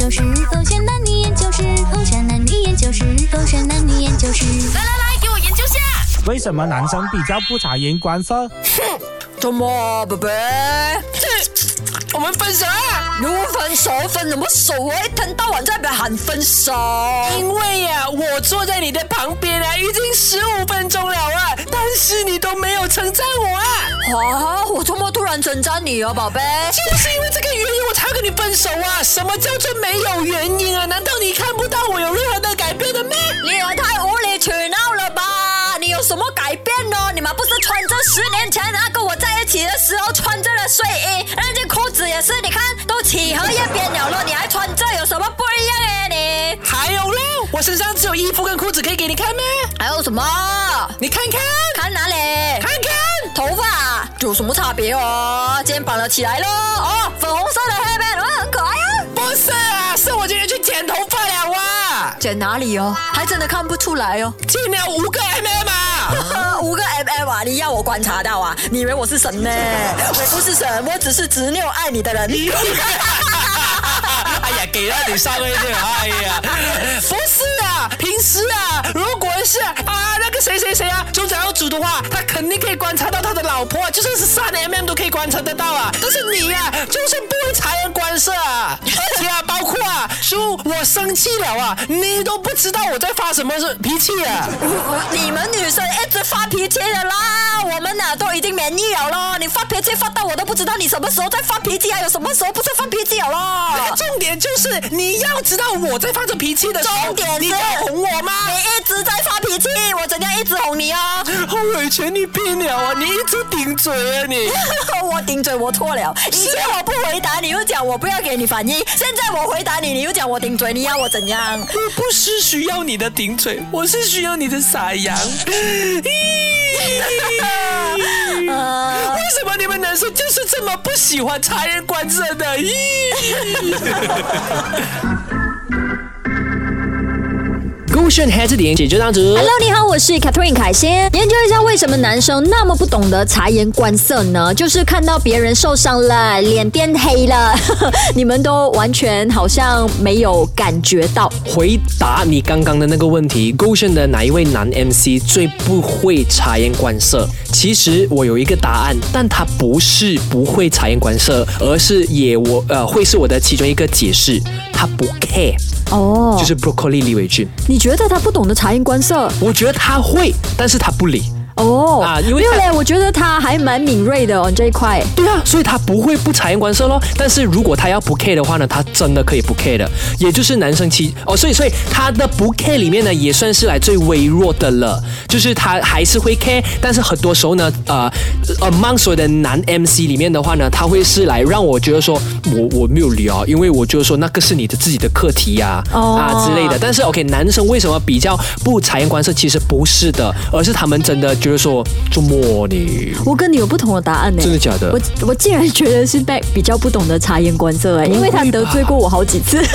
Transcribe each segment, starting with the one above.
究室，狗选男女研究室，狗选男女研究室，狗选男女研究室。来来来，给我研究下。为什么男生比较不察言观色？哼怎么，宝贝？我们分手啊！如分手分什么手啊？一天到晚在那边喊分手。因为呀、我坐在你的旁边啊，已经十五分钟了啊，但是你都没有称赞我啊！啊，我怎么突然称赞你啊，宝贝？就是因为这个原因，我才要跟你分手啊！什么叫做没有原因啊？难道你看不到我有任何的改变的吗？你也太无理取闹了吧！你有什么改变呢？你们不是穿着十年前啊跟我在一起的时候穿着的睡衣，那件裤子也是，你看都起荷叶边了了，你还穿这有什么不一样哎你？还有呢，我身上只有衣服跟裤子可以给你看吗？还有什么？你看看，看哪里？看看，头发有什么差别哦？肩膀了起来了哦，粉红色的黑边，哦，很可爱啊。不是啊，是我今天去剪头发了啊，剪哪里哦？还真的看不出来哦。剪了五个 mm 啊！五个 mm 啊！你要我观察到啊？你以为我是神呢？我不是神，我只是执拗爱你的人。哎呀，给了你上位去，哎呀，不是啊，平时啊，如果是谁谁谁啊，组长要组的话，他肯定可以观察到他的老婆，就算是三 mm 都可以观察得到啊。但是你呀、就是不会察言观色啊，而且啊，包括啊，我生气了啊，你都不知道我在发什么脾气啊。你们女生一直发脾气的啦，我们呐、都已经免疫了咯。你发脾气发到我都不知道你什么时候在发脾气，还有什么时候不是发脾气了咯。重点就是你要知道我在发着脾气的时候，重点是你在哄我吗？你一直在发脾气，我怎样一直哄你啊？后尾权你变了啊！你一直顶嘴啊你！我顶嘴，我错了。以前我不回答你，又讲我不要给你反应；现在我回答你，你又讲我顶嘴，你要我怎样？我不是需要你的顶嘴，我是需要你的撒羊。呃，为什么你们男生就是这么不喜欢察言观色的？咦勾选黑字点解决当主。Hello，你好，我是 Catherine 凯欣。研究一下为什么男生那么不懂得察言观色呢？就是看到别人受伤了，脸变黑了，你们都完全好像没有感觉到。回答你刚刚的那个问题，勾选的哪一位男 MC 最不会察言观色？其实我有一个答案，但他不是不会察言观色，而是也我呃会是我的其中一个解释，他不 care，哦，就是 Broccoli 李伟俊。你觉得他不懂得察言观色？我觉得他会，但是他不理。哦，啊因为没有嘞，我觉得他还蛮敏锐的哦这一块。对啊，所以他不会不察言观色咯。但是如果他要不 care 的话呢，他真的可以不 care 的，也就是男生其哦，所以所以他的不 care 里面呢，也算是来最微弱的了，就是他还是会 care，但是很多时候呢，呃，among 所有的男 MC 里面的话呢，他会是来让我觉得说我我没有理啊，因为我觉得说那个是你的自己的课题呀、哦啊之类的。但是 OK，男生为什么比较不察言观色？其实不是的，而是他们真的觉得说周末你我跟你有不同的答案呢。真的假的我我竟然觉得是 Back 比较不懂得察言观色哎，因为他得罪过我好几次。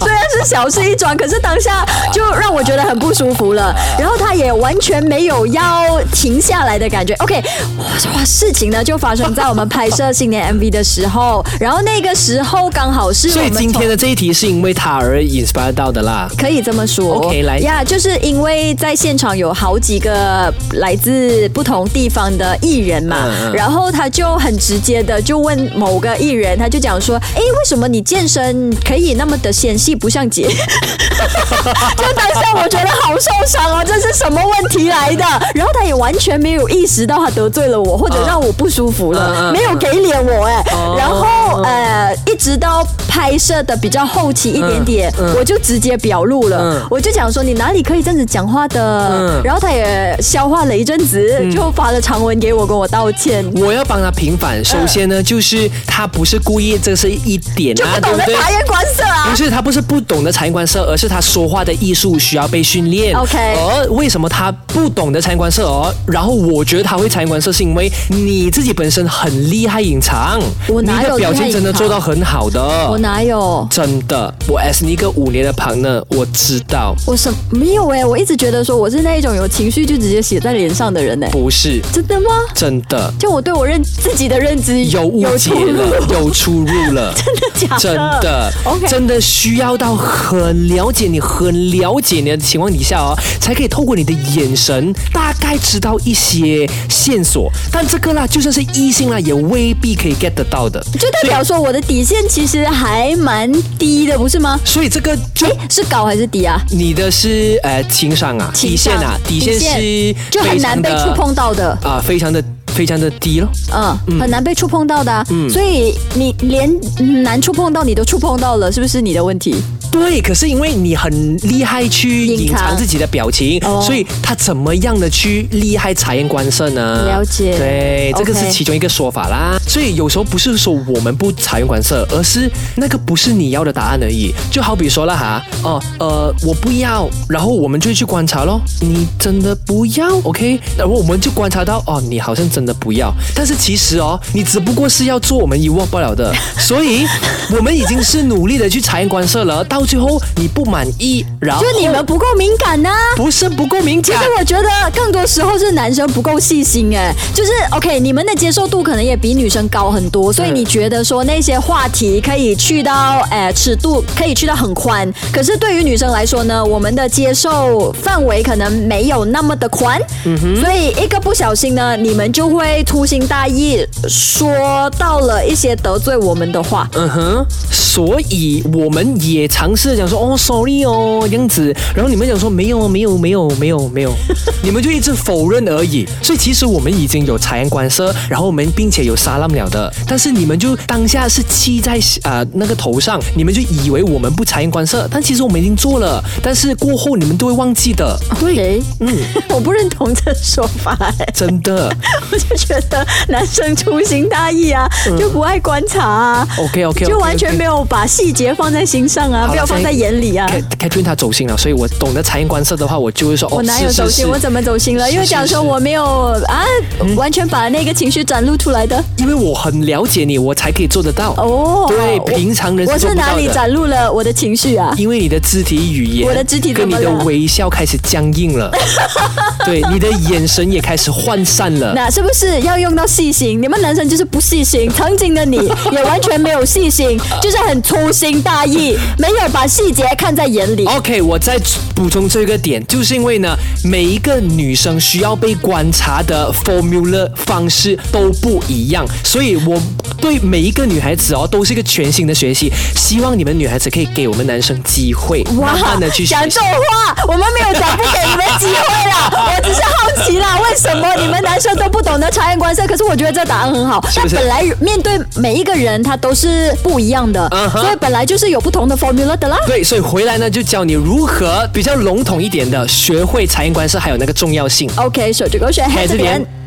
虽然是小事一桩，可是当下就让我觉得很不舒服了。然后他也完全没有要停下来的感觉。OK，哇，事情呢就发生在我们拍摄新年 MV 的时候，然后那个时候刚好是所以今天的这一题是因为他而 inspire 到的啦。可以这么说。OK，来呀就是因为在现场有好几个来自不同地方的艺人嘛，然后他就很直接的就问某个艺人，他就讲说，哎，为什么你健身可以那么的纤细，不像姐？就当下我觉得好受伤哦，这是什么问题来的？然后他也完全没有意识到他得罪了我，或者让我不舒服了，没有给脸我哎，哦然后呃，一直到拍摄的比较后期一点点，我就直接表露了，嗯。我就讲说你哪里可以这样子讲话的，嗯然后他也消化了一阵子，就发了长文给我跟我道歉。我要帮他平反。首先呢，就是他不是故意，这是一点啊，就不懂得对？察言观色啊不！是，他不是不懂得察言观色，而是他说话的艺术需要被训练。OK 而为什么他不懂得察言观色？哦，然后我觉得他会察言观色，是因为你自己本身很厉害隐藏，我哪有你的表厉害隐藏情真的做到很好的。我哪有？真的，我 S 你一个五年的 partner，我知道我什没有哎、我一直觉得说我是那一种有情绪就直接写在脸上的人呢、不是真的吗？真的，就我对我认自己的认知有误解出入了，有出入了。真的假的？真的 OK 真的需要到很了解你、很了解你的情况底下哦，才可以透过你的眼神，大概知道一些线索。但这个啦，就算是异性啦，也未必可以 get 得到的。就代表说我的底线其实还蛮低的，不是吗？所以这个就哎，是高还是低啊？你的是呃情商啊，底线啊，底线是就很难被触碰到的。啊，非常的非常的低咯。嗯，很难被触碰到的、啊，嗯所以你连嗯难触碰到你都触碰到了，是不是你的问题？对，可是因为你很厉害去隐隐藏藏自己的表情，哦所以他怎么样的去厉害察言观色呢？了解对，这个是其中一个说法啦。所以有时候不是说我们不察言观色，而是那个不是你要的答案而已。就好比说了哈，哦呃，我不要，然后我们就去观察咯。你真的不要，OK？然后我们就观察到，哦，你好像真的不要，但是其实哦，你只不过是要做我们遗忘不了的，所以我们已经是努力的去察言观色了。到最后你不满意，然后就你们不够敏感呐、不是不够敏感。其实。我觉得更多时候是男生不够细心哎，就是 OK，你们的接受度可能也比女生高很多，所以你觉得说那些话题可以去到呃尺度可以去到很宽，可是对于女生来说呢，我们的接受范围可能没有那么的宽，嗯哼。所以一个不小心呢，你们就会粗心大意说到了一些得罪我们的话。嗯哼，所以我们也尝试讲说，哦，sorry 哦，这样子，然后你们讲说没有，没有，没有，没有，没有，你们就一直否认而已。所以其实我们已经有察言观色，然后我们并且有撒浪了的，但是你们就当下是气在啊、那个头上，你们就以为我们不察言观色，但其实我们已经做了，但是过后你们都会忘记的。对，嗯，我不认同这说法哎。真的。我就觉得男生粗心大意啊，就不爱观察啊。OK OK，就完全没有把细节放在心上啊，有放在眼里啊。Catherine 她走心了，所以我懂得察言观色的话，我就会说哦，我哪有走心？我怎么走心了？因为讲说我没有啊，完全把那个情绪展露出来的。因为我很了解你，我才可以做得到。哦，对，平常人我是。哪里展露了我的情绪啊？因为你的肢体语言，我的肢体跟你的微笑开始僵硬了，对，你的眼神也开始涣散了。那是不是要用到细心？你们男生就是不细心，曾经的你也完全没有细心，就是很粗心大意，没有把细节看在眼里。OK，我再补充这个点，就是因为呢，每一个女生需要被观察的 formula 方式都不一样，所以我对每一个女孩子哦，都是一个全新的学习。希望你们女孩子可以给我们男生机会，慢慢的去学讲这。种话，我们没有讲不给你们机会啦，我只是好奇啦，为什么你们男生都不懂得察言观色？可是我觉得这答案很好，是不是但本来面对每一个人，他都是不一样的所以本来就是有不同的 formula 的啦。对，所以回来呢，就教你如何比较笼统一点的学会察言观色，还有那个重要性。OK，手指勾选开 head 这边点。